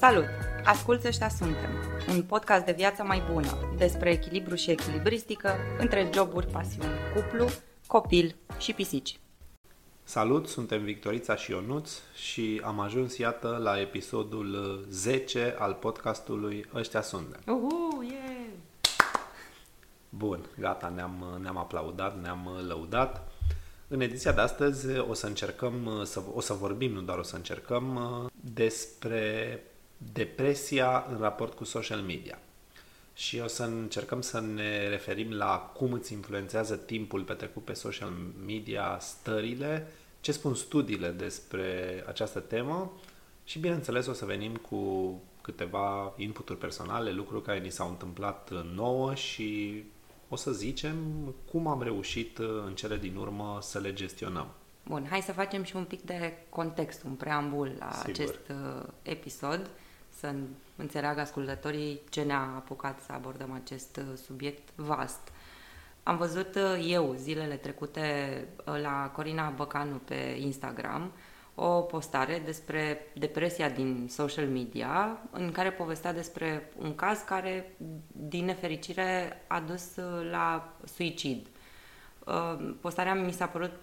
Salut! Asculți Ăștia Suntem, un podcast de viață mai bună despre echilibru și echilibristică între joburi, pasiuni, cuplu, copil și pisici. Salut, suntem Victorița și Ionuț și am ajuns, iată, la episodul 10 al podcastului Ăștia Suntem. Uhu, yeah! Bun, gata, ne-am, ne-am aplaudat, ne-am lăudat. În ediția de astăzi o să încercăm, să, o să vorbim, nu doar o să încercăm, despre depresia în raport cu social media. Și o să încercăm să ne referim la cum îți influențează timpul petrecut pe social media stările, ce spun studiile despre această temă și, bineînțeles, o să venim cu câteva inputuri personale, lucruri care ni s-au întâmplat nouă și o să zicem cum am reușit în cele din urmă să le gestionăm. Bun, hai să facem și un pic de context, un preambul la Sigur. acest uh, episod să înțeleagă ascultătorii ce ne-a apucat să abordăm acest uh, subiect vast. Am văzut uh, eu zilele trecute uh, la Corina Băcanu pe Instagram o postare despre depresia din social media în care povestea despre un caz care, din nefericire, a dus la suicid. Postarea mi s-a părut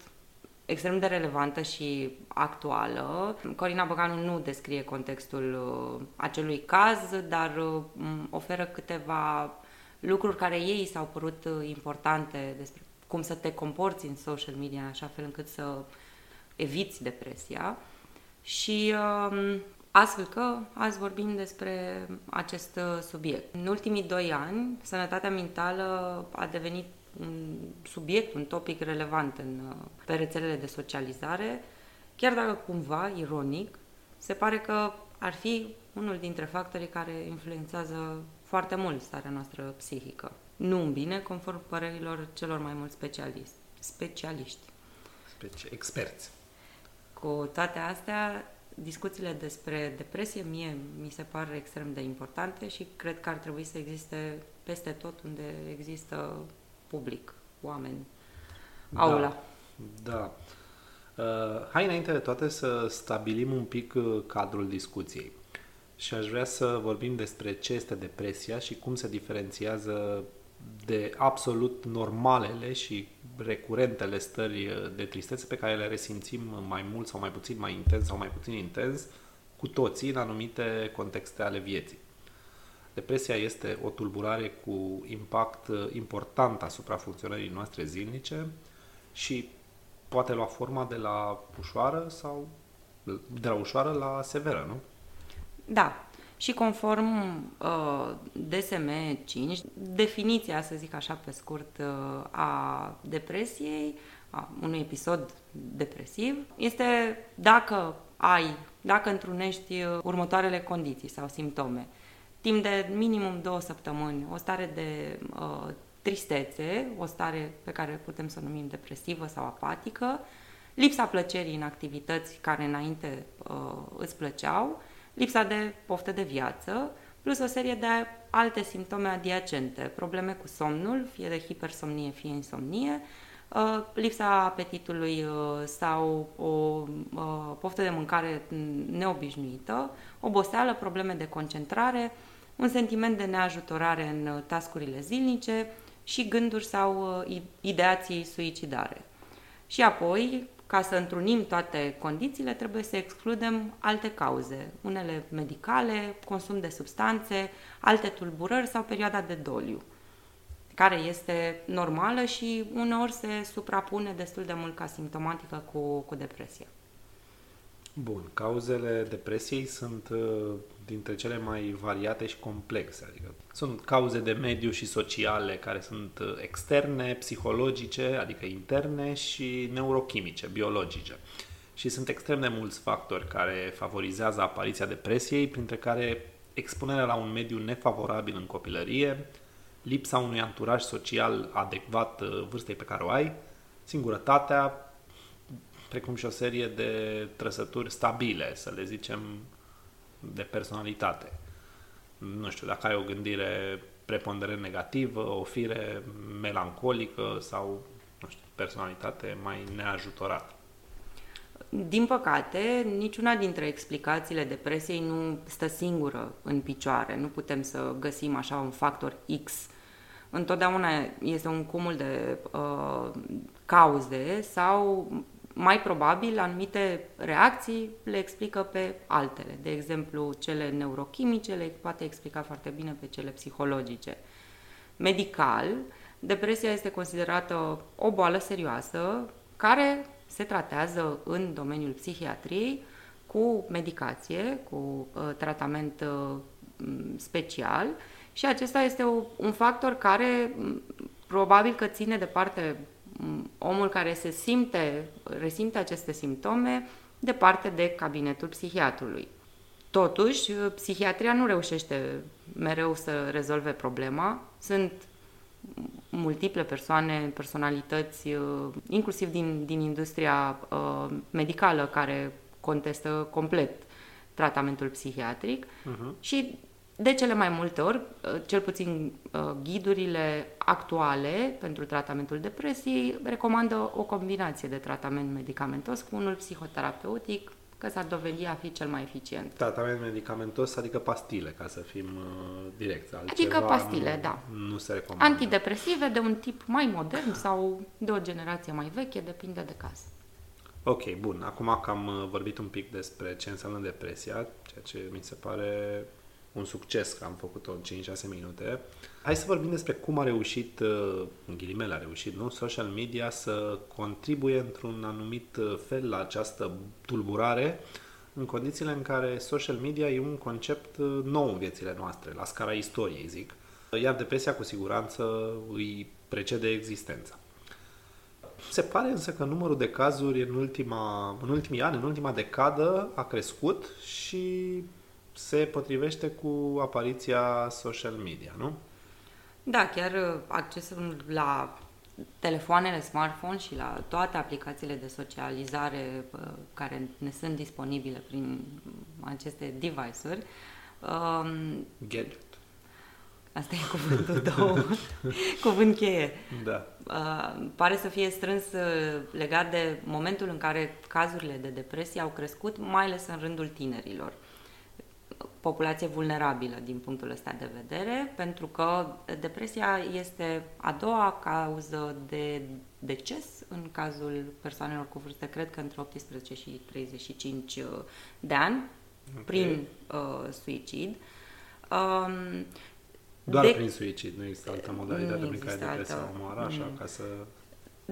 extrem de relevantă și actuală. Corina Băganu nu descrie contextul uh, acelui caz, dar uh, oferă câteva lucruri care ei s-au părut uh, importante despre cum să te comporți în social media, așa fel încât să eviți depresia. Și um, astfel că azi vorbim despre acest subiect. În ultimii doi ani, sănătatea mentală a devenit un subiect, un topic relevant în, uh, pe rețelele de socializare, chiar dacă cumva, ironic, se pare că ar fi unul dintre factorii care influențează foarte mult starea noastră psihică. Nu în bine, conform părerilor celor mai mulți specialiști. specialiști. Speci- experți. Cu toate astea, discuțiile despre depresie mie mi se par extrem de importante și cred că ar trebui să existe peste tot unde există public, oameni, da, aula. Da. Uh, hai înainte de toate să stabilim un pic uh, cadrul discuției. Și aș vrea să vorbim despre ce este depresia și cum se diferențiază de absolut normalele și recurentele stări uh, de tristețe pe care le resimțim mai mult sau mai puțin, mai intens sau mai puțin intens, cu toții în anumite contexte ale vieții. Depresia este o tulburare cu impact uh, important asupra funcționării noastre zilnice și poate lua forma de la ușoară sau de la ușoară la severă, nu? Da. Și conform uh, DSM-5, definiția, să zic așa pe scurt, uh, a depresiei, a unui episod depresiv, este dacă ai, dacă întrunești uh, următoarele condiții sau simptome timp de minimum două săptămâni. O stare de uh, tristețe, o stare pe care putem să o numim depresivă sau apatică, lipsa plăcerii în activități care înainte uh, îți plăceau, lipsa de poftă de viață, plus o serie de alte simptome adiacente, probleme cu somnul, fie de hipersomnie, fie insomnie, uh, lipsa apetitului uh, sau o uh, poftă de mâncare neobișnuită, oboseală, probleme de concentrare, un sentiment de neajutorare în uh, tascurile zilnice și gânduri sau uh, ideații suicidare. Și apoi, ca să întrunim toate condițiile, trebuie să excludem alte cauze, unele medicale, consum de substanțe, alte tulburări sau perioada de doliu, care este normală și uneori se suprapune destul de mult ca simptomatică cu, cu depresia. Bun, cauzele depresiei sunt uh, dintre cele mai variate și complexe. Adică sunt cauze de mediu și sociale care sunt uh, externe, psihologice, adică interne și neurochimice, biologice. Și sunt extrem de mulți factori care favorizează apariția depresiei, printre care expunerea la un mediu nefavorabil în copilărie, lipsa unui anturaj social adecvat uh, vârstei pe care o ai, singurătatea, precum și o serie de trăsături stabile, să le zicem, de personalitate. Nu știu, dacă ai o gândire preponderent negativă, o fire melancolică sau, nu știu, personalitate mai neajutorată. Din păcate, niciuna dintre explicațiile depresiei nu stă singură în picioare. Nu putem să găsim așa un factor X. Întotdeauna este un cumul de uh, cauze sau mai probabil anumite reacții le explică pe altele. De exemplu, cele neurochimice le poate explica foarte bine pe cele psihologice. Medical, depresia este considerată o boală serioasă care se tratează în domeniul psihiatriei cu medicație, cu uh, tratament uh, special și acesta este o, un factor care probabil că ține de parte omul care se simte, resimte aceste simptome departe de cabinetul psihiatrului. Totuși, psihiatria nu reușește mereu să rezolve problema. Sunt multiple persoane, personalități, inclusiv din, din industria uh, medicală, care contestă complet tratamentul psihiatric uh-huh. și de cele mai multe ori, uh, cel puțin uh, ghidurile actuale pentru tratamentul depresiei recomandă o combinație de tratament medicamentos cu unul psihoterapeutic, că s-ar dovedi a fi cel mai eficient. Tratament medicamentos, adică pastile, ca să fim uh, direct. Adică pastile, nu, da. Nu se recomandă. Antidepresive de un tip mai modern sau de o generație mai veche, depinde de caz. Ok, bun. Acum că am vorbit un pic despre ce înseamnă depresia, ceea ce mi se pare un succes că am făcut-o în 5-6 minute. Hai să vorbim despre cum a reușit, uh, în ghilimele a reușit, nu? Social media să contribuie într-un anumit uh, fel la această tulburare în condițiile în care social media e un concept uh, nou în viețile noastre, la scara istoriei, zic. Iar depresia cu siguranță îi precede existența. Se pare însă că numărul de cazuri în, ultima, în ultimii ani, în ultima decadă, a crescut și se potrivește cu apariția social media, nu? Da, chiar uh, accesul la telefoanele smartphone și la toate aplicațiile de socializare uh, care ne sunt disponibile prin aceste device-uri. Um, Gadget. Asta e cuvântul tău, cuvânt cheie. Da. Uh, pare să fie strâns uh, legat de momentul în care cazurile de depresie au crescut, mai ales în rândul tinerilor populație vulnerabilă din punctul ăsta de vedere, pentru că depresia este a doua cauză de deces în cazul persoanelor cu vârste, cred că între 18 și 35 uh, de ani, okay. prin uh, suicid. Um, Doar de... prin suicid, nu există altă modalitate prin care depresia omoară, așa, mm. ca să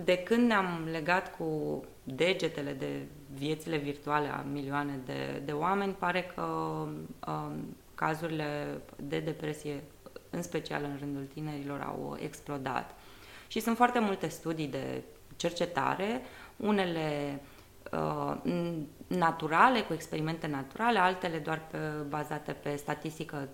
de când ne-am legat cu degetele de viețile virtuale a milioane de, de oameni, pare că um, cazurile de depresie, în special în rândul tinerilor, au explodat. Și sunt foarte multe studii de cercetare, unele uh, naturale, cu experimente naturale, altele doar pe, bazate pe statistică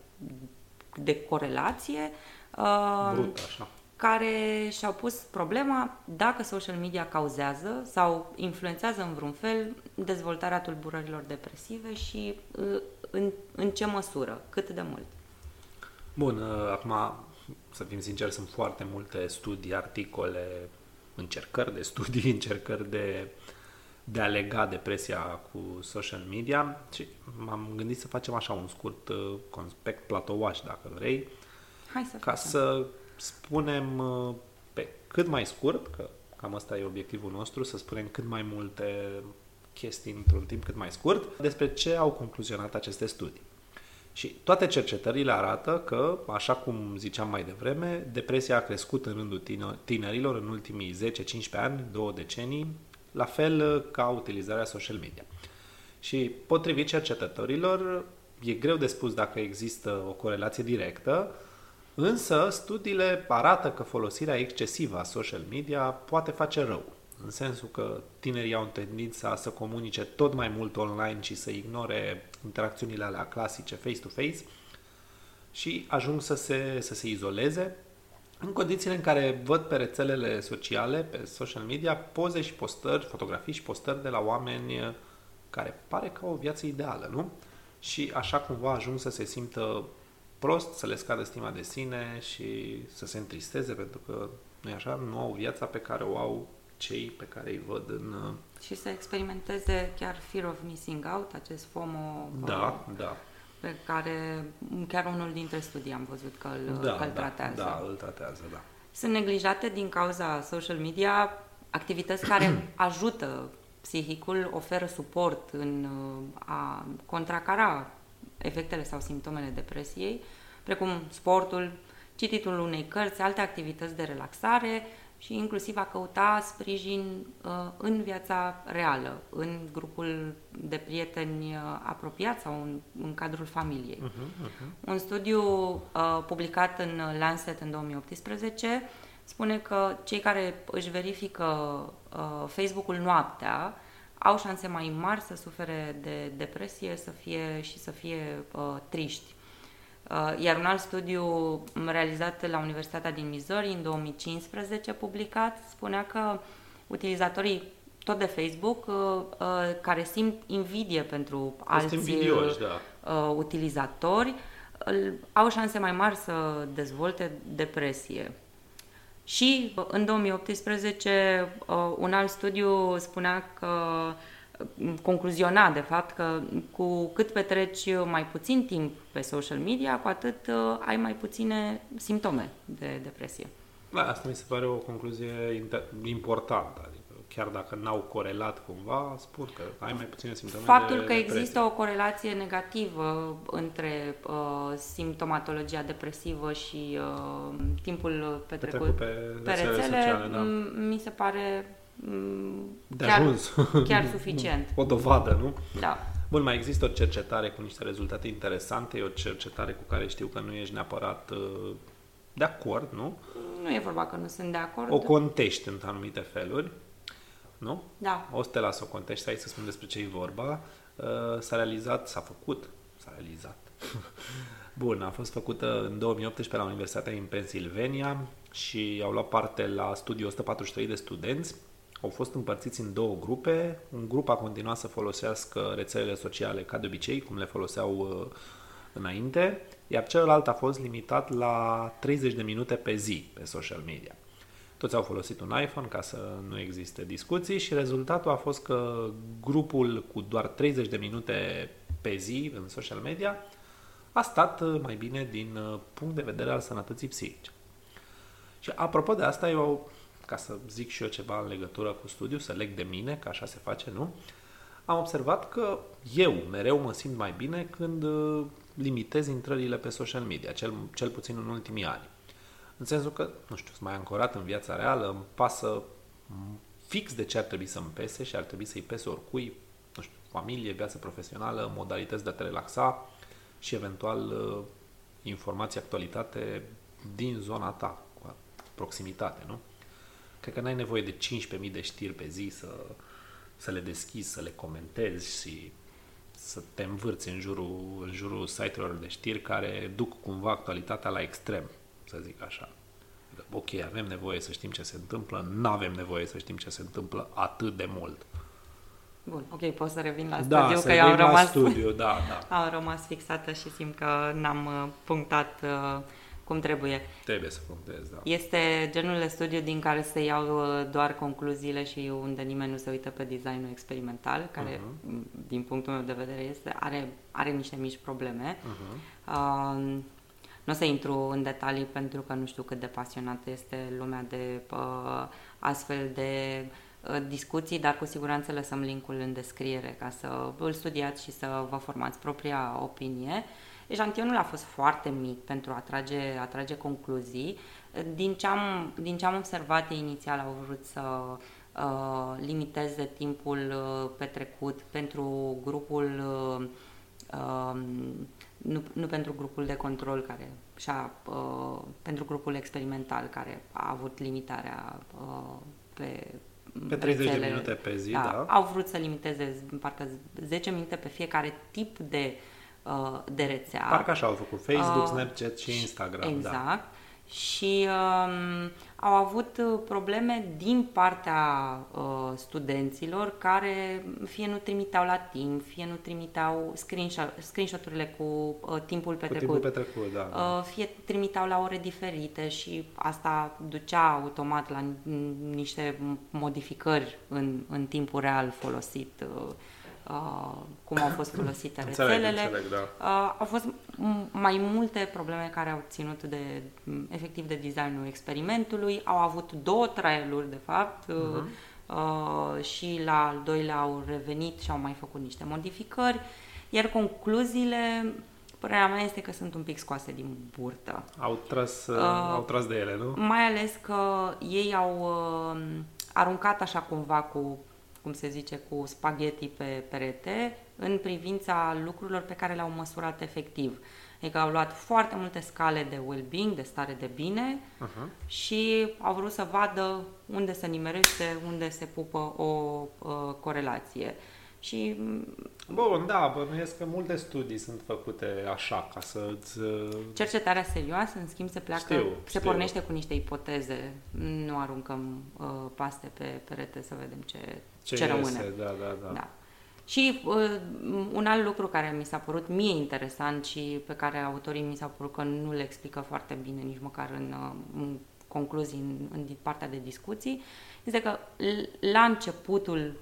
de corelație. Uh, Brut, așa care și-au pus problema dacă social media cauzează sau influențează în vreun fel dezvoltarea tulburărilor depresive și uh, în, în ce măsură, cât de mult. Bun, uh, acum să fim sinceri, sunt foarte multe studii, articole, încercări de studii, încercări de, de a lega depresia cu social media și m-am gândit să facem așa un scurt uh, conspect platouaș, dacă vrei, Hai să ca facem. să spunem uh, pe cât mai scurt, că cam asta e obiectivul nostru, să spunem cât mai multe chestii într-un timp cât mai scurt, despre ce au concluzionat aceste studii. Și toate cercetările arată că, așa cum ziceam mai devreme, depresia a crescut în rândul tinerilor în ultimii 10-15 ani, două decenii, la fel ca utilizarea social media. Și potrivit cercetătorilor, e greu de spus dacă există o corelație directă, Însă, studiile arată că folosirea excesivă a social media poate face rău, în sensul că tinerii au tendința să comunice tot mai mult online și să ignore interacțiunile alea clasice face-to-face și ajung să se, să se izoleze în condițiile în care văd pe rețelele sociale, pe social media, poze și postări, fotografii și postări de la oameni care pare că au o viață ideală, nu? Și așa cumva ajung să se simtă prost, să le scadă stima de sine și să se întristeze pentru că, nu așa, nu au viața pe care o au cei pe care îi văd în... Uh, și să experimenteze chiar fear of missing out, acest FOMO da, da. pe care chiar unul dintre studii am văzut că îl, da, că îl da, tratează. Da, îl tratează, da. Sunt neglijate din cauza social media activități care ajută psihicul, oferă suport în uh, a contracara efectele sau simptomele depresiei, precum sportul, cititul unei cărți, alte activități de relaxare și inclusiv a căuta sprijin uh, în viața reală, în grupul de prieteni uh, apropiați sau în, în cadrul familiei. Uh-huh, uh-huh. Un studiu uh, publicat în Lancet în 2018 spune că cei care își verifică uh, Facebook-ul noaptea au șanse mai mari să sufere de depresie să fie și să fie uh, triști. Uh, iar un alt studiu realizat la Universitatea din Missouri în 2015 publicat spunea că utilizatorii tot de Facebook uh, uh, care simt invidie pentru alți da. uh, utilizatori au șanse mai mari să dezvolte depresie. Și în 2018 uh, un alt studiu spunea că concluziona de fapt că cu cât petreci mai puțin timp pe social media, cu atât uh, ai mai puține simptome de depresie. Da, asta mi se pare o concluzie importantă. Adică chiar dacă n-au corelat cumva, spun că ai mai puține simptome Faptul de că există o corelație negativă între uh, simptomatologia depresivă și uh, timpul petrecut, petrecut pe, pe rețele, sociale, da. mi se pare de chiar, ajuns. chiar suficient. O dovadă, nu? Da. Bun, mai există o cercetare cu niște rezultate interesante, e o cercetare cu care știu că nu ești neapărat uh, de acord, nu? Nu e vorba că nu sunt de acord. O contești în anumite feluri, nu? Da. O să te las o contești, hai să spun despre ce e vorba. Uh, s-a realizat, s-a făcut, s-a realizat. Bun, a fost făcută în 2018 la Universitatea din Pennsylvania și au luat parte la studiu 143 de studenți au fost împărțiți în două grupe. Un grup a continuat să folosească rețelele sociale ca de obicei, cum le foloseau uh, înainte, iar celălalt a fost limitat la 30 de minute pe zi pe social media. Toți au folosit un iPhone ca să nu existe discuții și rezultatul a fost că grupul cu doar 30 de minute pe zi în social media a stat uh, mai bine din uh, punct de vedere al sănătății psihice. Și apropo de asta, eu ca să zic și eu ceva în legătură cu studiu, să leg de mine, că așa se face, nu? Am observat că eu mereu mă simt mai bine când uh, limitez intrările pe social media, cel, cel puțin în ultimii ani. În sensul că, nu știu, sunt mai ancorat în viața reală, îmi pasă fix de ce ar trebui să-mi pese și ar trebui să-i pese oricui, nu știu, familie, viață profesională, modalități de a te relaxa și eventual uh, informații, actualitate din zona ta, cu proximitate, nu? Cred că n-ai nevoie de 15.000 de știri pe zi să, să le deschizi, să le comentezi și să te învârți în jurul, în jurul site-urilor de știri care duc cumva actualitatea la extrem, să zic așa. Ok, avem nevoie să știm ce se întâmplă, nu avem nevoie să știm ce se întâmplă atât de mult. Bun, ok, pot să revin la da, studiu, că eu am rămas, studiu, da, da. am rămas fixată și simt că n-am uh, punctat uh, cum trebuie. Trebuie să punctezi, da. Este genul de studiu din care se iau uh, doar concluziile și unde nimeni nu se uită pe designul experimental, care, uh-huh. din punctul meu de vedere, este, are, are niște mici probleme. Uh-huh. Uh, nu o să intru în detalii pentru că nu știu cât de pasionată este lumea de uh, astfel de uh, discuții, dar cu siguranță lăsăm linkul în descriere ca să îl studiați și să vă formați propria opinie. Uh, Eșantionul a fost foarte mic pentru a trage, a trage concluzii. Din ce, am, din ce am observat inițial au vrut să uh, limiteze timpul uh, petrecut pentru grupul uh, uh, nu, nu pentru grupul de control care și-a, uh, pentru grupul experimental care a avut limitarea uh, pe pe 30 rețele. de minute pe zi, da, da. Au vrut să limiteze parcă 10 minute pe fiecare tip de uh, de rețea. Parcă așa au făcut Facebook, uh, Snapchat și Instagram. Da. Exact. Da. și uh, au avut uh, probleme din partea uh, studenților care fie nu trimiteau la timp, fie nu trimiteau screenshot, screenshot-urile cu uh, timpul petrecut, cu timpul petrecut da. uh, fie trimiteau la ore diferite și asta ducea automat la niște modificări în, în timpul real folosit. Uh, uh, cum au fost folosite rețelele. Înțeleg, înțeleg, da. uh, au fost mai multe probleme care au ținut de efectiv de designul experimentului. Au avut două trialuri, de fapt, uh-huh. uh, și la al doilea au revenit și au mai făcut niște modificări. Iar concluziile, părerea mea este că sunt un pic scoase din burtă. Au tras, uh, au tras de ele, nu? Mai ales că ei au uh, aruncat așa cumva cu cum se zice, cu spaghetti pe perete în privința lucrurilor pe care le-au măsurat efectiv. Adică au luat foarte multe scale de well-being, de stare de bine uh-huh. și au vrut să vadă unde se nimerește, unde se pupă o uh, corelație. Și... Bun, da, bănuiesc că multe studii sunt făcute așa, ca să-ți... Uh, Cercetarea serioasă, în schimb, se pleacă, știu, se știu. pornește cu niște ipoteze, nu aruncăm uh, paste pe perete să vedem ce, ce, ce rămâne. Da, da, da. da. Și uh, un alt lucru care mi s-a părut mie interesant și pe care autorii mi s-au părut că nu le explică foarte bine, nici măcar în, uh, în concluzii, în, în partea de discuții, este că la începutul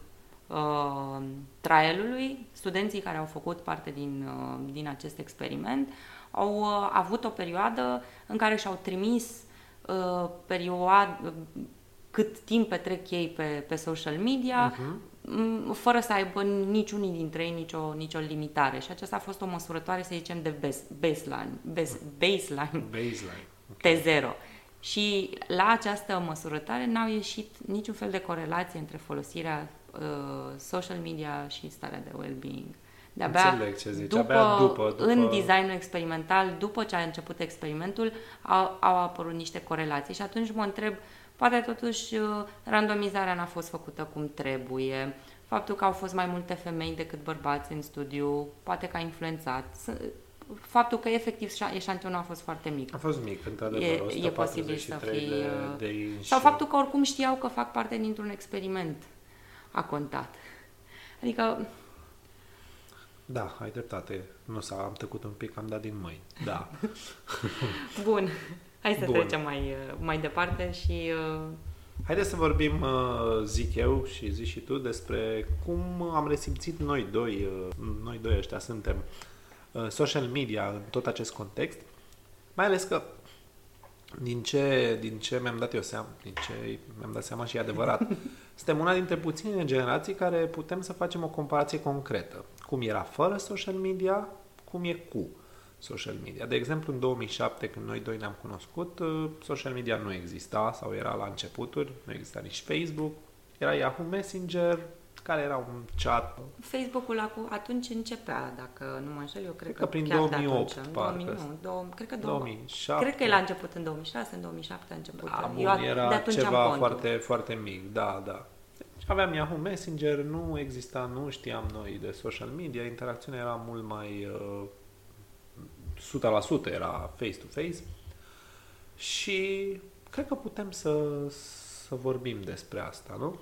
uh, trialului, studenții care au făcut parte din, uh, din acest experiment au uh, avut o perioadă în care și-au trimis uh, perioad, cât timp petrec ei pe, pe social media, uh-huh fără să aibă niciunii dintre ei nicio, nicio limitare. Și aceasta a fost o măsurătoare, să zicem, de baseline, base, baseline, baseline. Okay. T0. Și la această măsurătoare n-au ieșit niciun fel de corelație între folosirea uh, social media și starea de well-being. De-abia ce zici. După, Abia după, după... În designul experimental, după ce a început experimentul, au, au apărut niște corelații și atunci mă întreb, poate totuși uh, randomizarea n-a fost făcută cum trebuie, faptul că au fost mai multe femei decât bărbați în studiu, poate că a influențat. Faptul că efectiv eșantionul a fost foarte mic. A fost mic, într-adevăr, e, e posibil să fie... De, uh, de inși... Sau faptul că oricum știau că fac parte dintr-un experiment a contat. Adică da, ai dreptate. Nu s-a, am tăcut un pic, am dat din mâini. Da. Bun. Hai să Bun. trecem mai, uh, mai departe și... Uh... Haideți să vorbim, uh, zic eu și zici și tu, despre cum am resimțit noi doi, uh, noi doi ăștia suntem, social media în tot acest context. Mai ales că din ce, din ce mi-am dat eu seama, din ce mi-am dat seama și e adevărat, suntem una dintre puține generații care putem să facem o comparație concretă. Cum era fără social media, cum e cu social media. De exemplu, în 2007, când noi doi ne-am cunoscut, uh, social media nu exista sau era la începuturi, nu exista nici Facebook, era Yahoo Messenger, care era un chat. Facebook-ul atunci începea, dacă nu mă înșel, eu cred, cred că, că prin 2008, atunci, parcă. 2000, nu, două, cred că 2007. Cred că e la început în 2006, în 2007 a început. Da, bun, eu era de atunci ceva foarte, foarte mic, da, da. Deci aveam Yahoo Messenger, nu exista, nu știam noi de social media, interacțiunea era mult mai uh, 100% era face-to-face și cred că putem să, să vorbim despre asta, nu?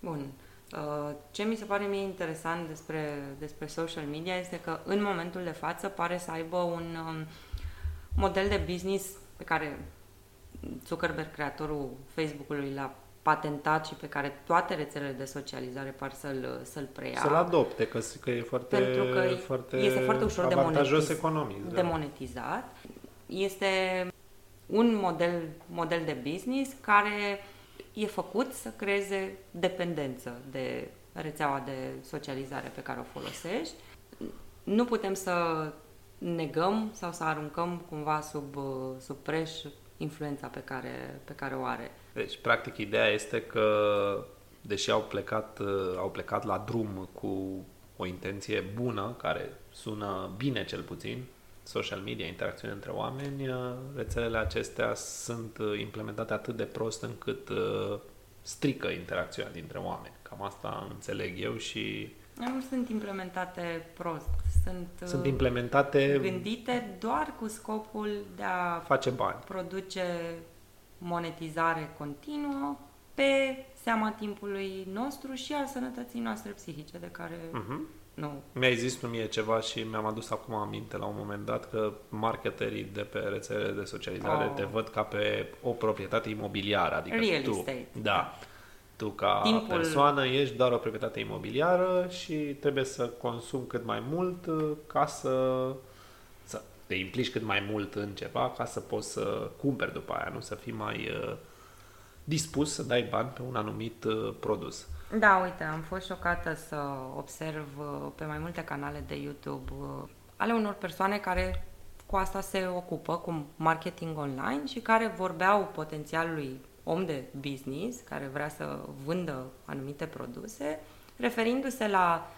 Bun. Uh, ce mi se pare mie interesant despre, despre social media este că în momentul de față pare să aibă un um, model de business pe care Zuckerberg, creatorul Facebook-ului, l-a patentat și pe care toate rețelele de socializare par să-l, să-l preia. Să-l adopte, că, că e foarte, Pentru că foarte este foarte ușor de, monetiz, economic, de da. monetizat. Este un model, model de business care e făcut să creeze dependență de rețeaua de socializare pe care o folosești. Nu putem să negăm sau să aruncăm cumva sub, sub preș influența pe care, pe care o are. Deci, practic, ideea este că, deși au plecat, uh, au plecat la drum cu o intenție bună, care sună bine cel puțin, social media, interacțiune între oameni, uh, rețelele acestea sunt uh, implementate atât de prost încât strică interacțiunea dintre oameni. Cam asta înțeleg eu și Nu sunt implementate prost. Sunt, sunt implementate... Gândite doar cu scopul de a face bani. produce monetizare continuă pe seama timpului nostru și al sănătății noastre psihice, de care uh-huh. nu... Mi-ai zis tu mie ceva și mi-am adus acum aminte la un moment dat că marketerii de pe rețelele de socializare oh. te văd ca pe o proprietate imobiliară, adică Real tu. Estate. Da. Tu ca Timpul... persoană ești doar o proprietate imobiliară și trebuie să consumi cât mai mult uh, ca să, să te implici cât mai mult în ceva ca să poți să cumperi după aia, nu să fii mai uh, dispus să dai bani pe un anumit uh, produs. Da, uite, am fost șocată să observ uh, pe mai multe canale de YouTube uh, ale unor persoane care cu asta se ocupă, cu marketing online și care vorbeau potențialului om de business care vrea să vândă anumite produse, referindu-se la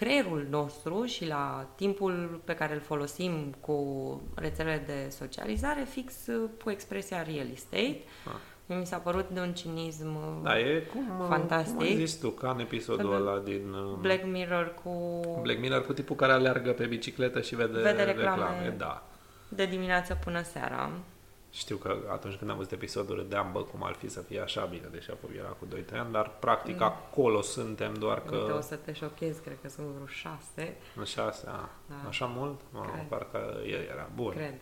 creierul nostru și la timpul pe care îl folosim cu rețelele de socializare fix cu expresia real estate. Ah. Mi s-a părut de un cinism da, e cum, fantastic. Cum ai zis tu, ca în episodul ăla din... Black Mirror cu... Black Mirror cu tipul care alergă pe bicicletă și vede, vede reclame, reclame. Da. De dimineață până seara. Știu că atunci când am văzut episodul râdeam, bă, cum ar fi să fie așa bine, deși apoi era cu 2-3 ani, dar practic mm. acolo suntem doar că... Uite, o să te șochez, cred că sunt vreo 6. 6, a, da. așa mult? Mă, cred. parcă el era bun. Cred.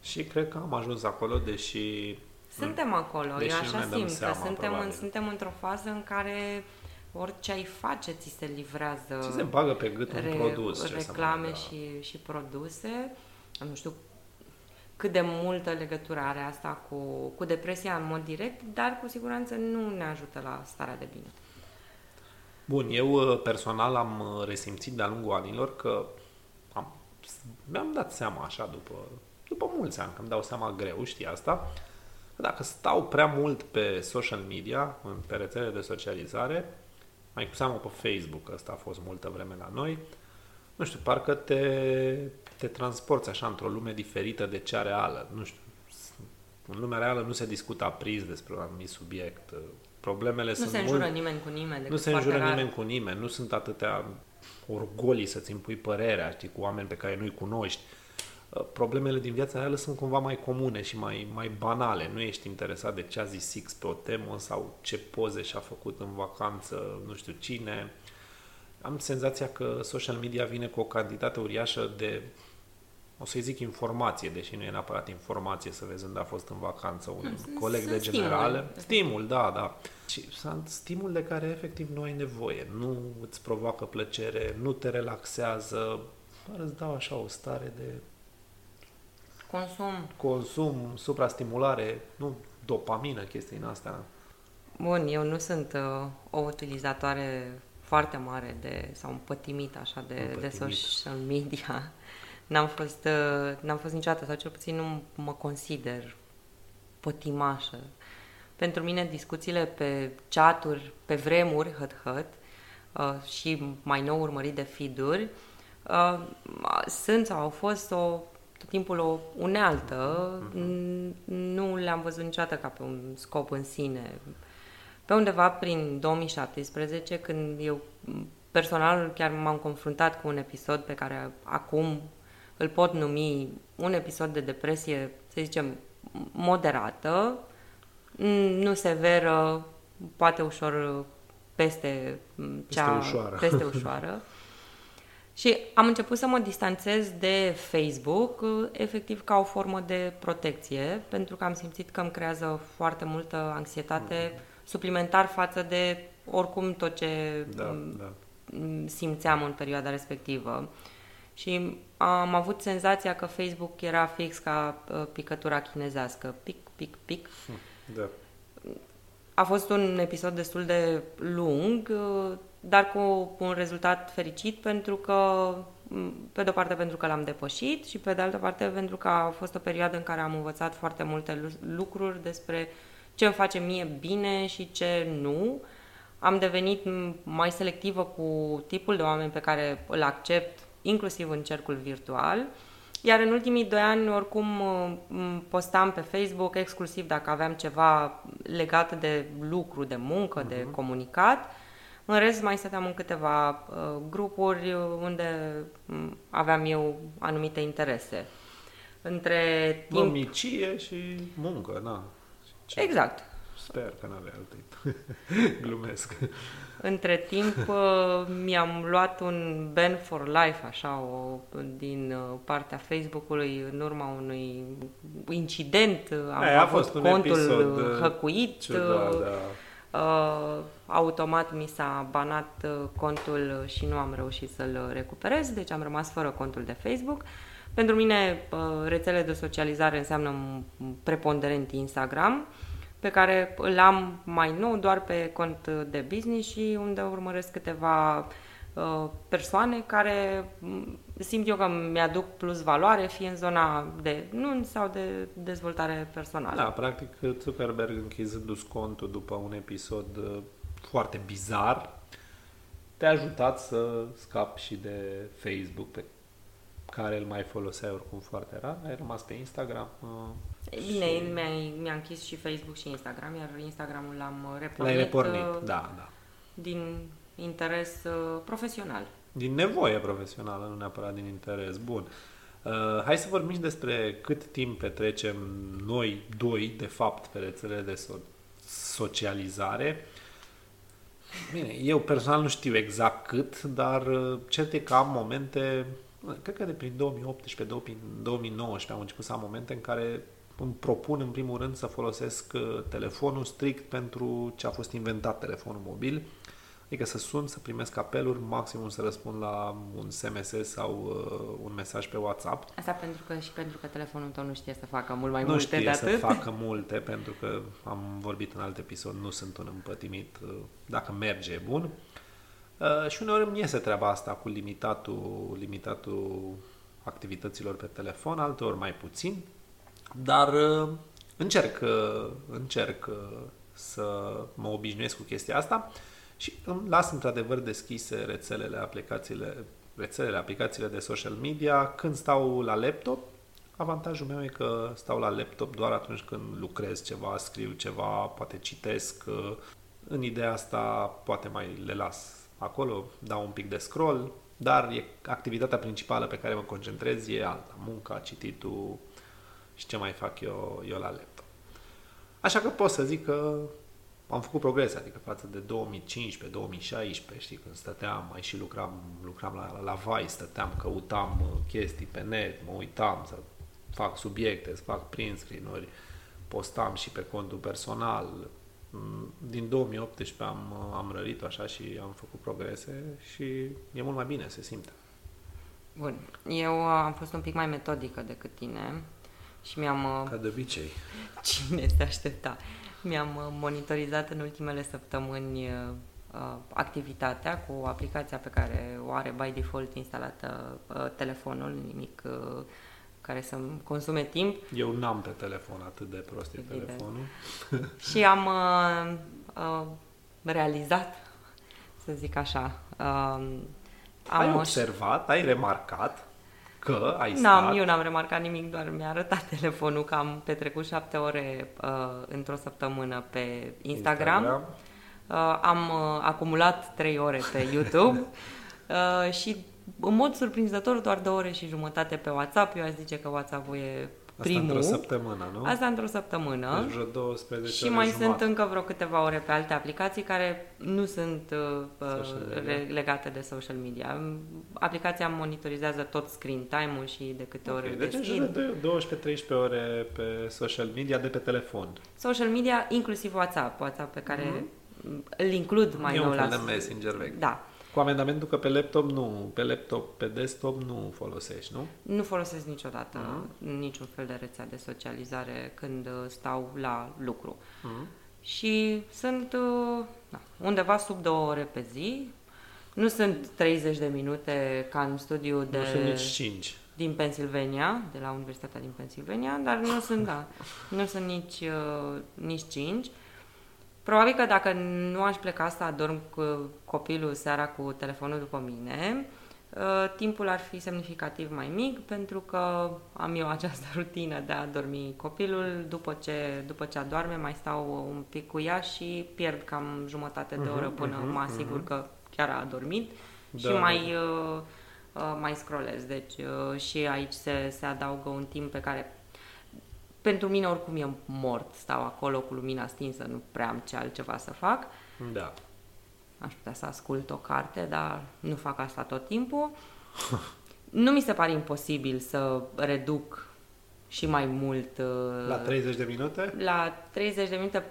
Și cred că am ajuns acolo, deși... Suntem acolo, deși eu așa simt, seama, că suntem, în, suntem într-o fază în care orice ai face ți se livrează... Ți se bagă pe gât un re, produs. Reclame și, și produse. Nu știu cât de multă legătură are asta cu, cu depresia în mod direct, dar cu siguranță nu ne ajută la starea de bine. Bun, eu uh, personal am uh, resimțit de-a lungul anilor că am, mi-am dat seama așa după, după mulți ani, că îmi dau seama greu, știi asta, că dacă stau prea mult pe social media, pe rețele de socializare, mai cu seamă pe Facebook, ăsta a fost multă vreme la noi, nu știu, parcă te, te transporți așa într-o lume diferită de cea reală. Nu știu, în lumea reală nu se discută aprins despre un anumit subiect. Problemele nu sunt se înjură mult... nimeni cu nimeni. Nu se înjură rar. nimeni cu nimeni. Nu sunt atâtea orgolii să-ți impui părerea, știi, cu oameni pe care nu-i cunoști. Uh, problemele din viața reală sunt cumva mai comune și mai, mai banale. Nu ești interesat de ce a zis Six pe o temă sau ce poze și-a făcut în vacanță nu știu cine am senzația că social media vine cu o cantitate uriașă de, o să-i zic informație, deși nu e neapărat informație să vezi unde a fost în vacanță un sunt, coleg sunt de generale. Stimul. stimul, da, da. Și sunt stimul de care efectiv nu ai nevoie. Nu îți provoacă plăcere, nu te relaxează, doar îți dau așa o stare de consum, consum suprastimulare, nu dopamină, chestii în astea. Bun, eu nu sunt uh, o utilizatoare foarte mare de, sau împătimit așa de, împătimit. de social media. N-am fost, uh, n-am fost niciodată, sau cel puțin nu mă consider pătimașă. Pentru mine discuțiile pe chaturi, pe vremuri, hăt-hăt, uh, și mai nou urmărit de feed-uri, uh, sunt sau au fost o, tot timpul o unealtă, mm-hmm. nu le-am văzut niciodată ca pe un scop în sine pe undeva prin 2017, când eu personal chiar m-am confruntat cu un episod pe care acum îl pot numi un episod de depresie, să zicem, moderată, nu severă, poate ușor peste cea... Peste ușoară. Peste ușoară. Și am început să mă distanțez de Facebook, efectiv ca o formă de protecție, pentru că am simțit că îmi creează foarte multă anxietate mm suplimentar față de oricum tot ce da, da. simțeam în perioada respectivă. Și am avut senzația că Facebook era fix ca uh, picătura chinezească. Pic, pic, pic. Da. A fost un episod destul de lung, uh, dar cu un rezultat fericit pentru că, pe de o parte pentru că l-am depășit și pe de altă parte pentru că a fost o perioadă în care am învățat foarte multe lucruri despre uh, ce îmi face mie bine și ce nu. Am devenit mai selectivă cu tipul de oameni pe care îl accept, inclusiv în cercul virtual. Iar în ultimii doi ani, oricum, postam pe Facebook exclusiv dacă aveam ceva legat de lucru, de muncă, uh-huh. de mhm. comunicat. În rest, mai stăteam în câteva uh, grupuri unde mm, aveam eu anumite interese. Între timp... Mămicie și muncă, na. Ce... Exact. Sper că n-avea alt Glumesc. Între timp uh, mi-am luat un ban for life, așa, o, din uh, partea Facebook-ului în urma unui incident. Am Aia a fost contul episod uh, hăcuit. Ciudat, da. Uh, automat mi s-a banat contul și nu am reușit să-l recuperez, deci am rămas fără contul de Facebook. Pentru mine, rețele de socializare înseamnă preponderent Instagram pe care îl am mai nou doar pe cont de business și unde urmăresc câteva uh, persoane care mm, simt eu că mi-aduc plus valoare, fie în zona de nunți sau de dezvoltare personală. Da, practic Zuckerberg închizându-ți contul după un episod uh, foarte bizar, te-a ajutat să scapi și de Facebook pe care îl mai foloseai oricum foarte rar, ai rămas pe Instagram. Uh, Bine, și... mi-a, mi-a închis și Facebook și Instagram, iar Instagramul l-am repornit. L-ai repornit, uh, da, da. Din interes uh, profesional. Din nevoie profesională, nu neapărat din interes. Bun. Uh, hai să vorbim despre cât timp petrecem noi doi, de fapt, pe rețelele de so- socializare. Bine, eu personal nu știu exact cât, dar uh, cert e că am momente, cred că de prin 2018, 2019 am început să am momente în care îmi propun în primul rând să folosesc uh, telefonul strict pentru ce a fost inventat telefonul mobil, adică să sun, să primesc apeluri, maximum să răspund la un SMS sau uh, un mesaj pe WhatsApp. Asta pentru că și pentru că telefonul tău nu știe să facă mult mai nu multe știe de atât. să facă multe, pentru că am vorbit în alt episod, nu sunt un împătimit, uh, dacă merge e bun. Uh, și uneori îmi iese treaba asta cu limitatul, limitatul activităților pe telefon, alteori mai puțin. Dar uh, încerc, uh, încerc uh, să mă obișnuiesc cu chestia asta și îmi las într-adevăr deschise rețelele, aplicațiile, rețelele, aplicațiile de social media când stau la laptop. Avantajul meu e că stau la laptop doar atunci când lucrez ceva, scriu ceva, poate citesc. În ideea asta poate mai le las acolo, dau un pic de scroll, dar e activitatea principală pe care mă concentrez e alta, munca, cititul, și ce mai fac eu, eu la laptop. Așa că pot să zic că am făcut progrese, adică față de 2015-2016, știi, când stăteam, mai și lucram, lucram la, la Vice, stăteam, căutam uh, chestii pe net, mă uitam să fac subiecte, să fac print screen-uri, postam și pe contul personal. Mm, din 2018 am, uh, am rărit așa și am făcut progrese și e mult mai bine, se simte. Bun. Eu am fost un pic mai metodică decât tine și mi-am... Uh, Ca de obicei. Cine se aștepta? Mi-am uh, monitorizat în ultimele săptămâni uh, activitatea cu aplicația pe care o are by default instalată telefonul, nimic care să-mi consume timp. Eu n-am pe telefon atât de prost e telefonul. și am uh, realizat, să zic așa, uh, am ai observat, ai remarcat Că ai N-am, stat... eu n-am remarcat nimic, doar mi-a arătat telefonul că am petrecut șapte ore uh, într-o săptămână pe Instagram. Instagram. Uh, am uh, acumulat trei ore pe YouTube uh, și în mod surprinzător doar două ore și jumătate pe WhatsApp. Eu aș zice că WhatsApp-ul e primul. Asta într-o săptămână, nu? Asta într-o săptămână. Deci vreo 12 Și mai jumătate. sunt încă vreo câteva ore pe alte aplicații care nu sunt uh, legate de social media. Aplicația monitorizează tot screen time-ul și de câte okay, ori deci de 12-13 ore pe social media de pe telefon. Social media, inclusiv WhatsApp. WhatsApp pe care mm-hmm. îl includ mai e nou un fel la... de messenger vechi. Da. Cu amendamentul că pe laptop nu, pe laptop, pe desktop nu folosești, nu? Nu folosesc niciodată uh-huh. niciun fel de rețea de socializare când uh, stau la lucru. Uh-huh. Și sunt uh, da, undeva sub două ore pe zi. Nu sunt 30 de minute ca în studiu de... Nu sunt nici 5. Din Pennsylvania, de la Universitatea din Pennsylvania, dar nu sunt, da, nu sunt nici, uh, nici 5. Probabil că dacă nu aș pleca să adorm cu copilul seara cu telefonul după mine, Uh, timpul ar fi semnificativ mai mic pentru că am eu această rutină de a dormi copilul. După ce, după ce adorme, mai stau un pic cu ea și pierd cam jumătate de oră mhm, până uh-huh, mă asigur uh-huh. că chiar a adormit da. și mai, uh, uh, mai scrollez. Deci uh, și aici se, se adaugă un timp pe care pentru mine oricum e mort. Stau acolo cu lumina stinsă, nu prea am ce altceva să fac. Da. Aș putea să ascult o carte, dar nu fac asta tot timpul. nu mi se pare imposibil să reduc și mai mult. Uh, la 30 de minute? La 30 de minute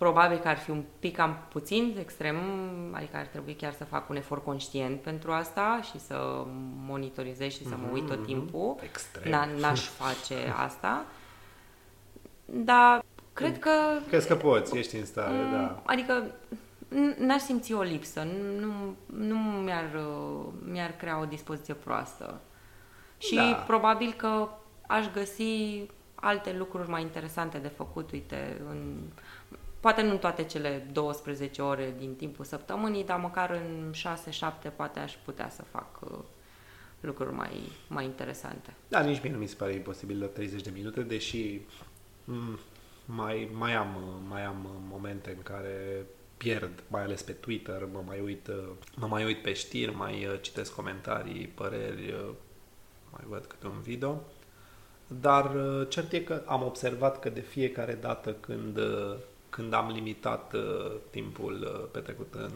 probabil că ar fi un pic cam puțin, extrem, adică ar trebui chiar să fac un efort conștient pentru asta și să monitorizez și să mă uit tot mhm, timpul. Extrem. N-aș face asta. Dar cred că... Crezi că poți, ești în stare, mm, da. Adică n-aș simți o lipsă, nu, nu mi-ar, mi-ar crea o dispoziție proastă. Și da. probabil că aș găsi alte lucruri mai interesante de făcut, uite, în, poate nu în toate cele 12 ore din timpul săptămânii, dar măcar în 6-7 poate aș putea să fac uh, lucruri mai, mai interesante. Da, nici mie nu mi se pare imposibil la 30 de minute, deși m- mai, mai, am, mai am momente în care pierd, mai ales pe Twitter, mă mai uit, mă mai uit pe știri, mai uh, citesc comentarii, păreri, uh, mai văd câte un video. Dar uh, cert e că am observat că de fiecare dată când, când am limitat timpul petrecut în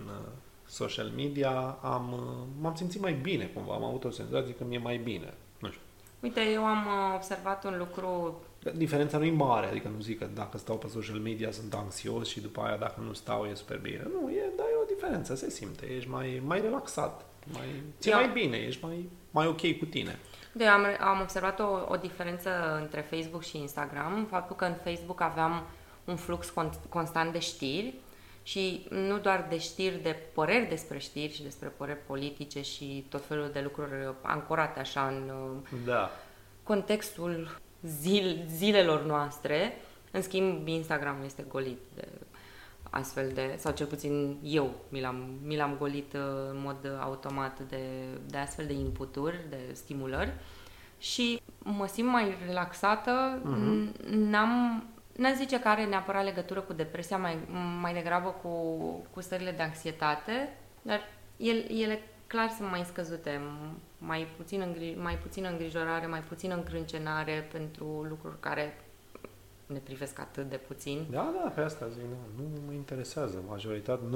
social media, am, m-am simțit mai bine cumva, am avut o senzație că mi-e mai bine. Nu știu. Uite, eu am observat un lucru diferența nu e mare, adică nu zic că dacă stau pe social media sunt anxios și după aia dacă nu stau e super bine. Nu, e, dar e o diferență, se simte, ești mai, mai relaxat, mai, ți mai bine, ești mai, mai ok cu tine. De, am, am observat o, o diferență între Facebook și Instagram, faptul că în Facebook aveam un flux con- constant de știri și nu doar de știri, de păreri despre știri și despre păreri politice și tot felul de lucruri ancorate așa în da. contextul zil, zilelor noastre. În schimb, Instagram este golit de astfel de, sau cel puțin eu mi l-am, mi l-am golit uh, în mod automat de, de astfel de inputuri, de stimulări și mă simt mai relaxată, uh-huh. n-am, n zice că are neapărat legătură cu depresia, mai, mai degrabă cu, cu stările de anxietate, dar el, ele clar sunt mai scăzute, mai puțin, îngri- mai puțin îngrijorare, mai puțin încrâncenare pentru lucruri care ne privesc atât de puțin. Da, da, pe asta zic, nu, nu mă interesează. Majoritatea,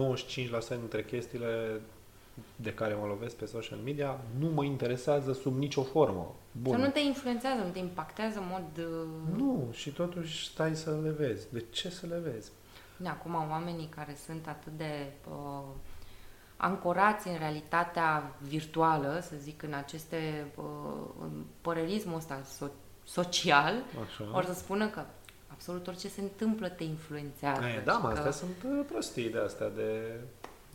95% dintre chestiile de care mă lovesc pe social media nu mă interesează sub nicio formă. Bun. Sau nu te influențează, nu te impactează în mod... Uh... Nu, și totuși stai să le vezi. De ce să le vezi? Acum oamenii care sunt atât de uh, ancorați în realitatea virtuală, să zic, în aceste, uh, în părerismul ăsta so- social, Așa. or să spună că absolut orice se întâmplă te influențează. Aia, da, mă, că... astea sunt uh, prostii de astea de,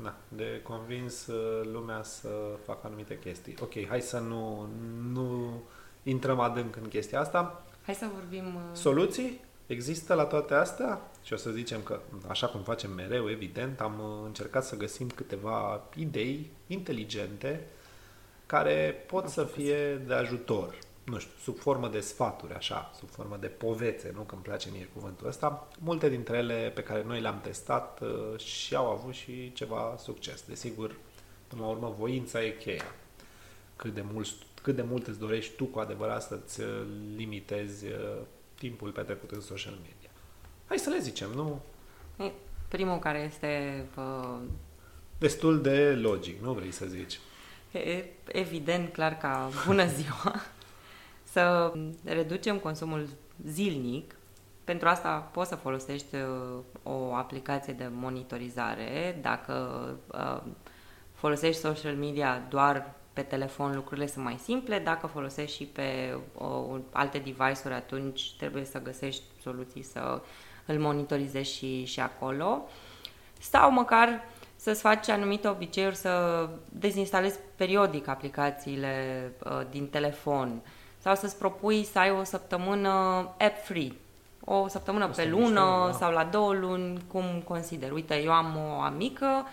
na, de convins uh, lumea să facă anumite chestii. Ok, hai să nu, nu intrăm adânc în chestia asta. Hai să vorbim... Soluții? Există la toate astea? Și o să zicem că, așa cum facem mereu, evident, am uh, încercat să găsim câteva idei inteligente care pot să fie de ajutor. Nu știu, sub formă de sfaturi, așa, sub formă de povețe, nu că îmi place mie cuvântul ăsta. Multe dintre ele pe care noi le-am testat uh, și au avut și ceva succes. Desigur, până la urmă, voința e cheia. Cât de mult, cât de mult îți dorești tu cu adevărat să-ți limitezi uh, timpul petrecut în social media. Hai să le zicem, nu? Primul care este... Uh... Destul de logic, nu vrei să zici? E, evident, clar ca bună ziua, să reducem consumul zilnic. Pentru asta poți să folosești uh, o aplicație de monitorizare. Dacă uh, folosești social media doar pe telefon lucrurile sunt mai simple, dacă folosești și pe o, alte device-uri, atunci trebuie să găsești soluții să îl monitorizezi și, și acolo. Sau măcar să-ți faci anumite obiceiuri, să dezinstalezi periodic aplicațiile uh, din telefon sau să-ți propui să ai o săptămână app-free, o săptămână o pe lună mișto, da. sau la două luni, cum consider. Uite, eu am o amică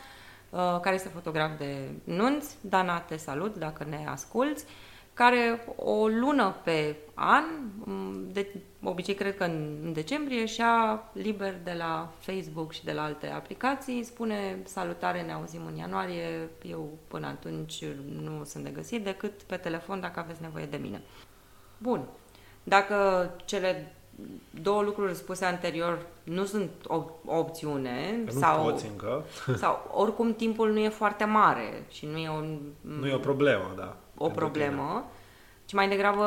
uh, care este fotograf de nunți. Dana, te salut dacă ne asculți care o lună pe an, de obicei cred că în decembrie, și-a liber de la Facebook și de la alte aplicații, spune salutare, ne auzim în ianuarie, eu până atunci nu sunt de găsit decât pe telefon dacă aveți nevoie de mine. Bun. Dacă cele două lucruri spuse anterior nu sunt o, o opțiune nu sau, poți încă. sau oricum timpul nu e foarte mare și nu e o, nu e o problemă, da. O problemă, tine. ci mai degrabă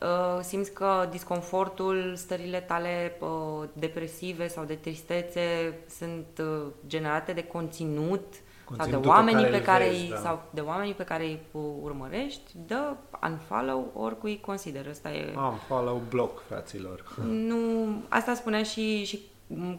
uh, simți că disconfortul, stările tale uh, depresive sau de tristețe sunt uh, generate de conținut sau de oamenii pe care, pe care vezi, îi, da. sau de oamenii pe care îi urmărești, dă unfollow oricui consider. Asta e... Unfollow block, fraților. Nu, asta spunea și, și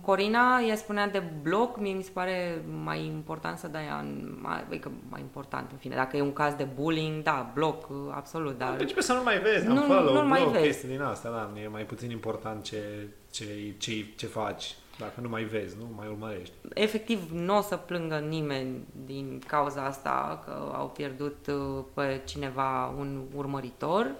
Corina, ea spunea de bloc, mie mi se pare mai important să dai în, mai, adică mai important, în fine, dacă e un caz de bullying, da, bloc, absolut, dar... Deci să nu mai vezi, nu, unfollow, nu mai bloc, vezi. chestii din asta, da, e mai puțin important ce, ce, ce, ce faci. Dacă nu mai vezi, nu mai urmărești. Efectiv, nu o să plângă nimeni din cauza asta că au pierdut uh, pe cineva un urmăritor.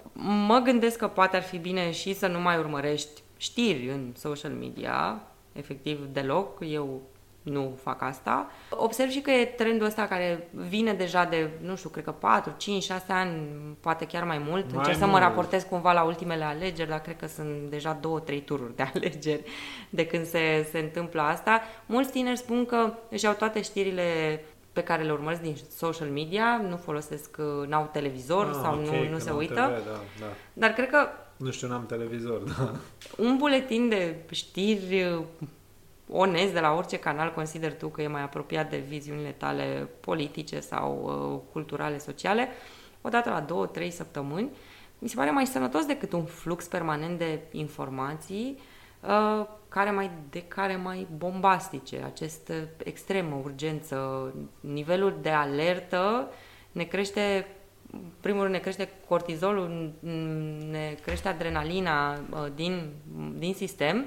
Mă gândesc că poate ar fi bine și să nu mai urmărești știri în social media, efectiv deloc. Eu nu fac asta. Observ și că e trendul ăsta care vine deja de, nu știu, cred că 4, 5, 6 ani, poate chiar mai mult. Mai Încerc mult. să mă raportez cumva la ultimele alegeri, dar cred că sunt deja 2-3 tururi de alegeri de când se, se întâmplă asta. Mulți tineri spun că își au toate știrile pe care le urmăresc din social media, nu folosesc, n-au televizor ah, sau okay, nu, nu se uită. TV, da, da. Dar cred că nu știu, n-am televizor, da. Un buletin de știri onest de la orice canal consider tu că e mai apropiat de viziunile tale politice sau uh, culturale, sociale, odată la două, trei săptămâni, mi se pare mai sănătos decât un flux permanent de informații uh, care mai, de care mai bombastice, această extremă urgență, nivelul de alertă ne crește primul rând ne crește cortizolul, ne crește adrenalina uh, din, din sistem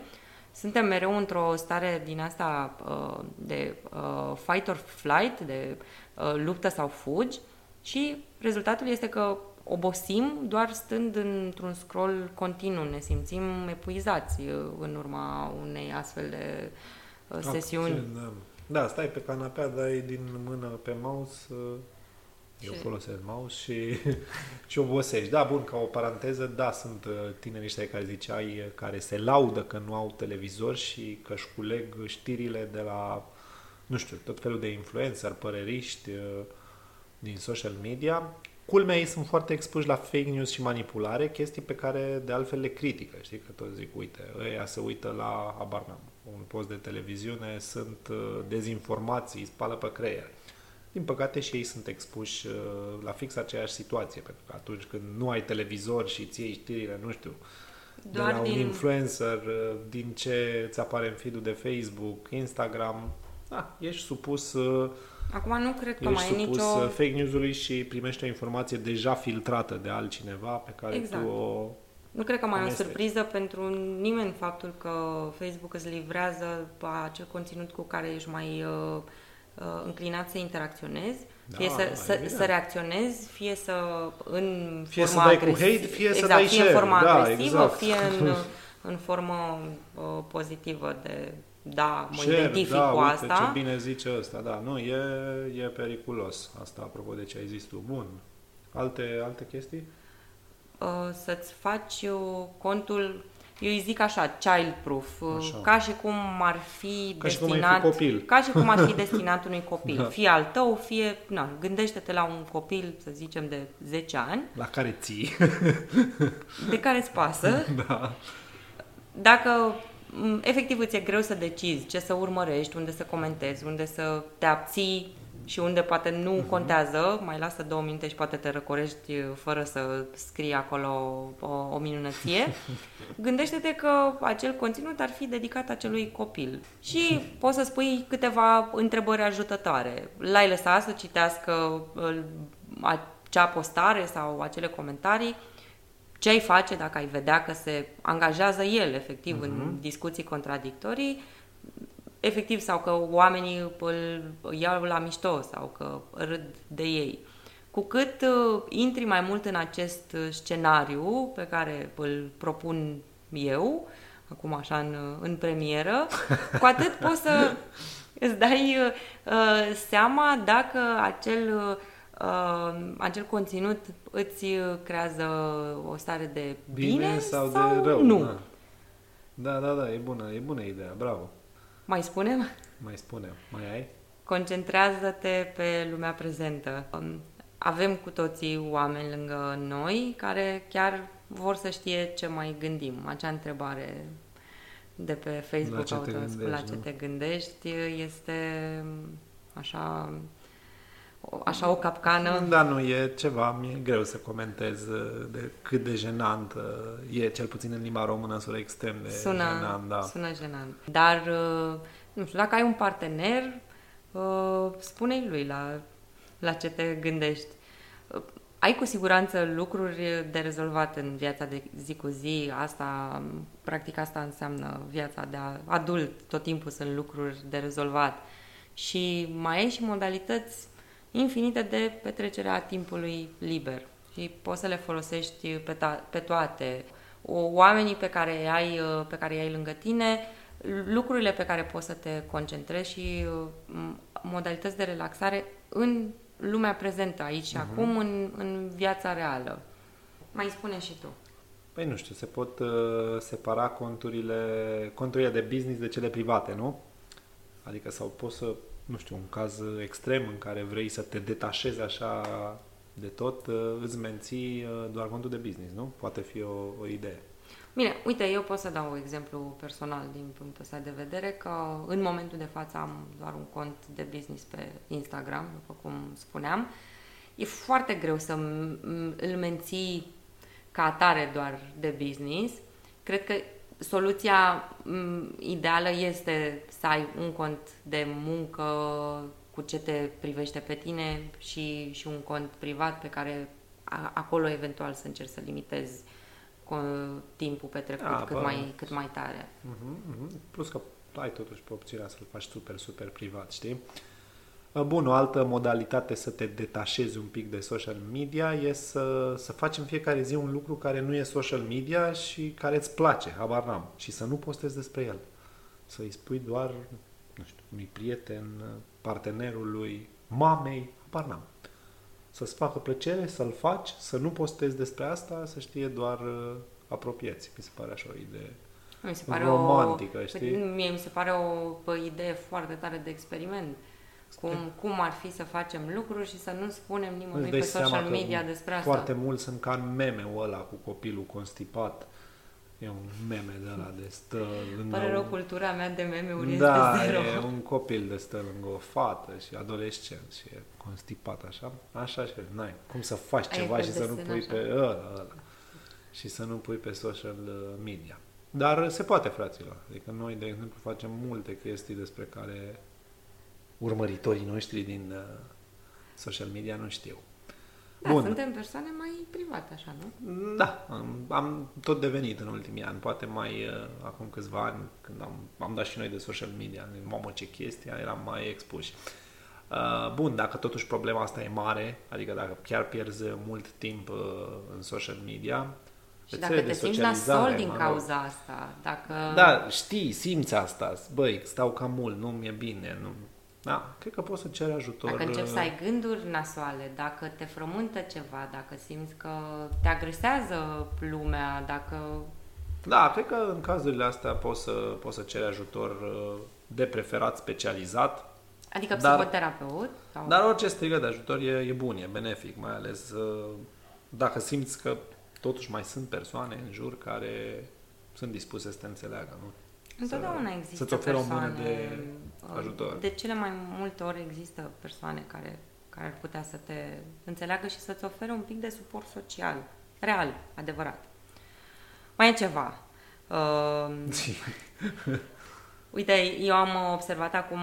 suntem mereu într-o stare din asta uh, de uh, fight or flight, de uh, luptă sau fugi și rezultatul este că obosim doar stând într-un scroll continuu, ne simțim epuizați uh, în urma unei astfel de uh, sesiuni. Da. da, stai pe canapea, dai din mână pe mouse, uh, eu folosesc mouse și, și obosești. Da, bun, ca o paranteză, da, sunt uh, tineri ăștia care ziceai, uh, care se laudă că nu au televizor și că își culeg știrile de la, nu știu, tot felul de influencer, păreriști uh, din social media. Culmea ei sunt foarte expuși la fake news și manipulare, chestii pe care de altfel le critică. Știi că tot zic, uite, ăia se uită la, habar un post de televiziune, sunt dezinformații, spală pe creier din păcate și ei sunt expuși uh, la fix aceeași situație, pentru că atunci când nu ai televizor și ți iei știrile, nu știu, Doar de la din... un influencer, uh, din ce îți apare în feed de Facebook, Instagram, da, ești supus uh, Acum nu cred că mai e nicio... fake news-ului și primești o informație deja filtrată de altcineva pe care exact. tu o nu cred că mai e o surpriză pentru nimeni faptul că Facebook îți livrează acel conținut cu care ești mai uh, uh, înclinat să interacționezi, da, fie să, să, să reacționezi, fie să în fie forma să dai agresivă, cu hate, fie exact, să dai fie share. în formă da, agresivă, exact. fie în, în formă uh, pozitivă de da, mă share, identific da, cu uite, asta. ce bine zice ăsta, da, nu, e, e periculos asta, apropo de ce ai zis tu. Bun. Alte, alte chestii? Uh, să-ți faci uh, contul eu îi zic așa, child-proof, așa. ca și cum ar fi ca destinat, și cum copil. ca și cum ar fi destinat unui copil, da. fie al tău, fie, na, gândește-te la un copil, să zicem, de 10 ani. La care ții. De care îți pasă. Da. Dacă efectiv îți e greu să decizi ce să urmărești, unde să comentezi, unde să te abții și unde poate nu uh-huh. contează, mai lasă două minute și poate te răcorești fără să scrii acolo o, o minunăție, gândește-te că acel conținut ar fi dedicat acelui copil. Și poți să spui câteva întrebări ajutătoare. L-ai lăsat să citească acea postare sau acele comentarii, ce ai face dacă ai vedea că se angajează el efectiv uh-huh. în mhm. discuții contradictorii, efectiv sau că oamenii îl iau la mișto sau că râd de ei. Cu cât uh, intri mai mult în acest scenariu pe care îl propun eu, acum așa în, în premieră, cu atât poți să îți dai uh, seama dacă acel, uh, acel conținut îți creează o stare de bine, bine sau, sau de rău. Nu. Da. da, da, da, e bună, e bună ideea, bravo. Mai spunem? Mai spunem. Mai ai? Concentrează-te pe lumea prezentă. Um, avem cu toții oameni lângă noi care chiar vor să știe ce mai gândim. Acea întrebare de pe Facebook la ce, te gândești, la ce te gândești este așa așa o capcană. Da, nu, e ceva, mi-e greu să comentez uh, de cât de jenant uh, e, cel puțin în limba română sună extrem de sună, jenant. Da. Sună jenant. Dar, uh, nu știu, dacă ai un partener, spune-i lui la, la ce te gândești ai cu siguranță lucruri de rezolvat în viața de zi cu zi. Asta, practic asta înseamnă viața de adult. Tot timpul sunt lucruri de rezolvat. Și mai ai și modalități infinite de petrecerea timpului liber. Și poți să le folosești pe, ta- pe toate. Oamenii pe care, ai, pe care îi ai lângă tine, lucrurile pe care poți să te concentrezi și modalități de relaxare în lumea prezentă aici și uh-huh. acum în, în viața reală. Mai spune și tu. Păi nu știu, se pot uh, separa conturile, conturile de business de cele private, nu? Adică sau poți să, nu știu, un caz extrem în care vrei să te detașezi așa de tot, uh, îți menții uh, doar contul de business, nu? Poate fi o, o idee. Bine, uite, eu pot să dau un exemplu personal din punctul ăsta de vedere, că în momentul de față am doar un cont de business pe Instagram, după cum spuneam. E foarte greu să îl menții ca atare doar de business. Cred că soluția ideală este să ai un cont de muncă cu ce te privește pe tine și, și un cont privat pe care acolo eventual să încerci să limitezi timpul petrecut A, cât, mai, cât mai tare. Uh-huh, uh-huh. Plus că ai totuși pe opțiunea să-l faci super, super privat, știi? Bun, o altă modalitate să te detașezi un pic de social media e să, să faci în fiecare zi un lucru care nu e social media și care îți place, habar n-am, și să nu postezi despre el. Să îi spui doar, nu știu, unui prieten, partenerului, mamei, habar n-am să-ți facă plăcere, să-l faci, să nu postezi despre asta, să știe doar uh, apropiați. Mi se pare așa o idee mi se pare romantică, o, știi? Mie mi se pare o, o idee foarte tare de experiment. Cum, cum ar fi să facem lucruri și să nu spunem nimănui pe social media despre asta. Foarte mult sunt ca în meme-ul ăla cu copilul constipat E un meme de la de stă lângă... Pare rău, cultura mea de meme-uri da, este zero. e un copil de stă lângă o fată și adolescent și e constipat așa. Așa și n-ai cum să faci Ai ceva și să nu pui așa. pe ăla, ăla. Și să nu pui pe social uh, media. Dar se poate, fraților. Adică noi, de exemplu, facem multe chestii despre care urmăritorii noștri din uh, social media nu știu. Da, Bun. suntem persoane mai private, așa, nu? Da, am, am tot devenit în ultimii ani, poate mai uh, acum câțiva ani, când am, am dat și noi de social media, mamă ce chestia, eram mai expuși. Uh, bun, dacă totuși problema asta e mare, adică dacă chiar pierzi mult timp uh, în social media, și dacă te simți nasol din cauza asta, dacă... Da, știi, simți asta, băi, stau cam mult, nu mi-e bine, nu, da, cred că poți să ceri ajutor. Dacă începi să uh, ai gânduri nasoale, dacă te frământă ceva, dacă simți că te agresează lumea, dacă... Da, cred că în cazurile astea poți să, poți să ceri ajutor uh, de preferat specializat. Adică psihoterapeut? Sau... Dar orice strigă de ajutor e, e bun, e benefic, mai ales uh, dacă simți că totuși mai sunt persoane în jur care sunt dispuse să te înțeleagă, nu? Întotdeauna există Să-ți oferă o mână de ajutor. De cele mai multe ori există persoane care, care ar putea să te înțeleagă și să-ți ofere un pic de suport social. Real, adevărat. Mai e ceva. Uh, Uite, eu am observat acum,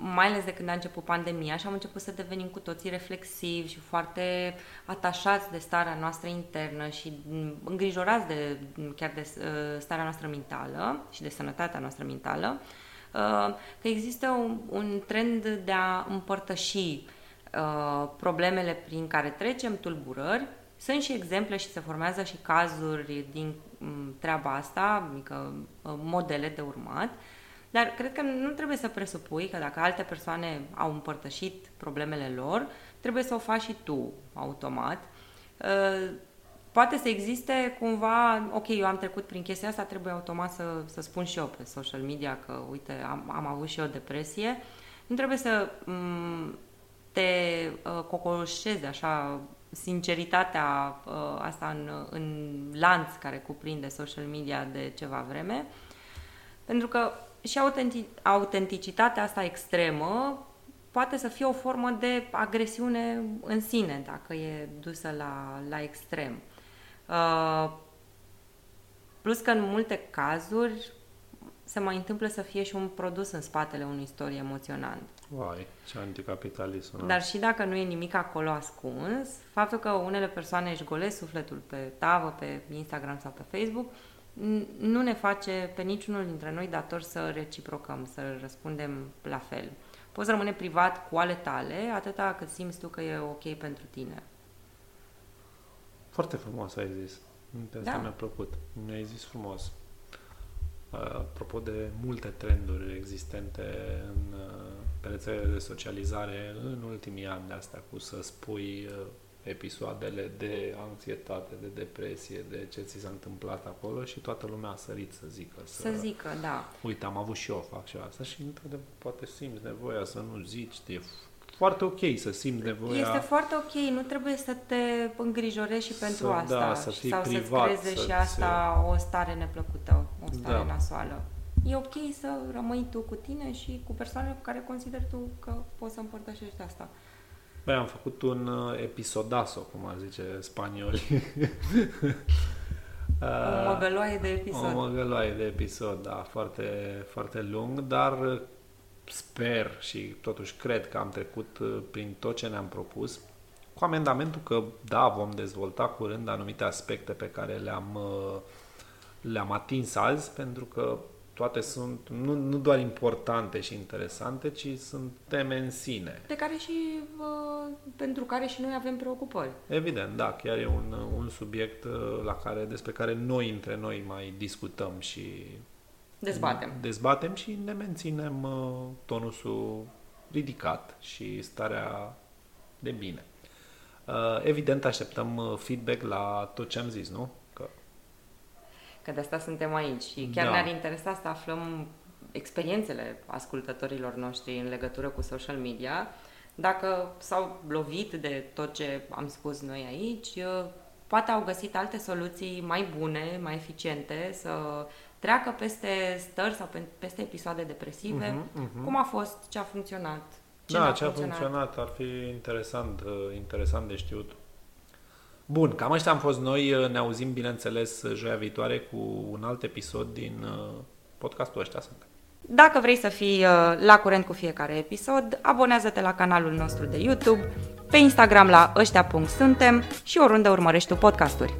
mai ales de când a început pandemia, și am început să devenim cu toții reflexivi și foarte atașați de starea noastră internă și îngrijorați de chiar de uh, starea noastră mentală și de sănătatea noastră mentală. că există un, un trend de a împărtăși problemele prin care trecem, tulburări, sunt și exemple și se formează și cazuri din mm, treaba asta, adică modele de urmat, dar cred că nu trebuie să presupui că dacă alte persoane au împărtășit problemele lor, trebuie să o faci și tu automat. Uh, poate să existe cumva, ok, eu am trecut prin chestia asta, trebuie automat să, să spun și eu pe social media că, uite, am, am avut și eu depresie. Nu trebuie să m- te uh, cocoșezi așa sinceritatea uh, asta în, în lanț care cuprinde social media de ceva vreme, pentru că și autentic- autenticitatea asta extremă poate să fie o formă de agresiune în sine, dacă e dusă la, la extrem. Uh, plus că în multe cazuri se mai întâmplă să fie și un produs în spatele unui istorie emoționant. Vai, ce anticapitalism. Dar și dacă nu e nimic acolo ascuns, faptul că unele persoane își golesc sufletul pe tavă, pe Instagram sau pe Facebook, nu ne face pe niciunul dintre noi dator să reciprocăm, să răspundem la fel. Poți rămâne privat cu ale tale, atâta cât simți tu că e ok pentru tine. Foarte frumos ai zis. Asta da. mi-a plăcut. Mi-ai zis frumos. Apropo de multe trenduri existente în, pe rețelele de socializare în ultimii ani de asta cu să spui episoadele de anxietate, de depresie, de ce ți s-a întâmplat acolo și toată lumea a sărit să zică. Să, să zică, da. Uite, am avut și eu, fac și asta și într-adevăr poate simți nevoia să nu zici, e foarte ok să simți nevoia. Este foarte ok, nu trebuie să te îngrijorezi și pentru să, asta. Da, să fii sau privat, să-ți creeze să și asta o stare neplăcută, o stare da. nasoală. E ok să rămâi tu cu tine și cu persoanele cu care consideri tu că poți să împărtășești asta. Băi, am făcut un uh, episodaso, cum ar zice spanioli. o măgăloaie de episod. O măgăloaie de episod, da, foarte, foarte lung, dar sper și totuși cred că am trecut uh, prin tot ce ne-am propus, cu amendamentul că, da, vom dezvolta curând anumite aspecte pe care le-am, uh, le-am atins azi, pentru că toate sunt nu, nu doar importante și interesante, ci sunt teme în sine. De care și, uh, pentru care și noi avem preocupări. Evident, da, chiar e un, un subiect uh, la care, despre care noi între noi mai discutăm și dezbatem. Dezbatem și ne menținem uh, tonusul ridicat și starea de bine. Uh, evident, așteptăm uh, feedback la tot ce am zis, nu? Că de asta suntem aici și chiar da. ne-ar interesa să aflăm experiențele ascultătorilor noștri în legătură cu social media, dacă s-au lovit de tot ce am spus noi aici, poate au găsit alte soluții mai bune, mai eficiente, să treacă peste stări sau peste episoade depresive. Uh-huh, uh-huh. Cum a fost, ce a funcționat? Ce da, ce a funcționat? funcționat ar fi interesant, uh, interesant de știut. Bun, cam ăștia am fost noi. Ne auzim, bineînțeles, joia viitoare cu un alt episod din uh, podcastul ăștia sunt. Dacă vrei să fii uh, la curent cu fiecare episod, abonează-te la canalul nostru de YouTube, pe Instagram la ăștia.suntem și oriunde urmărești tu podcasturi.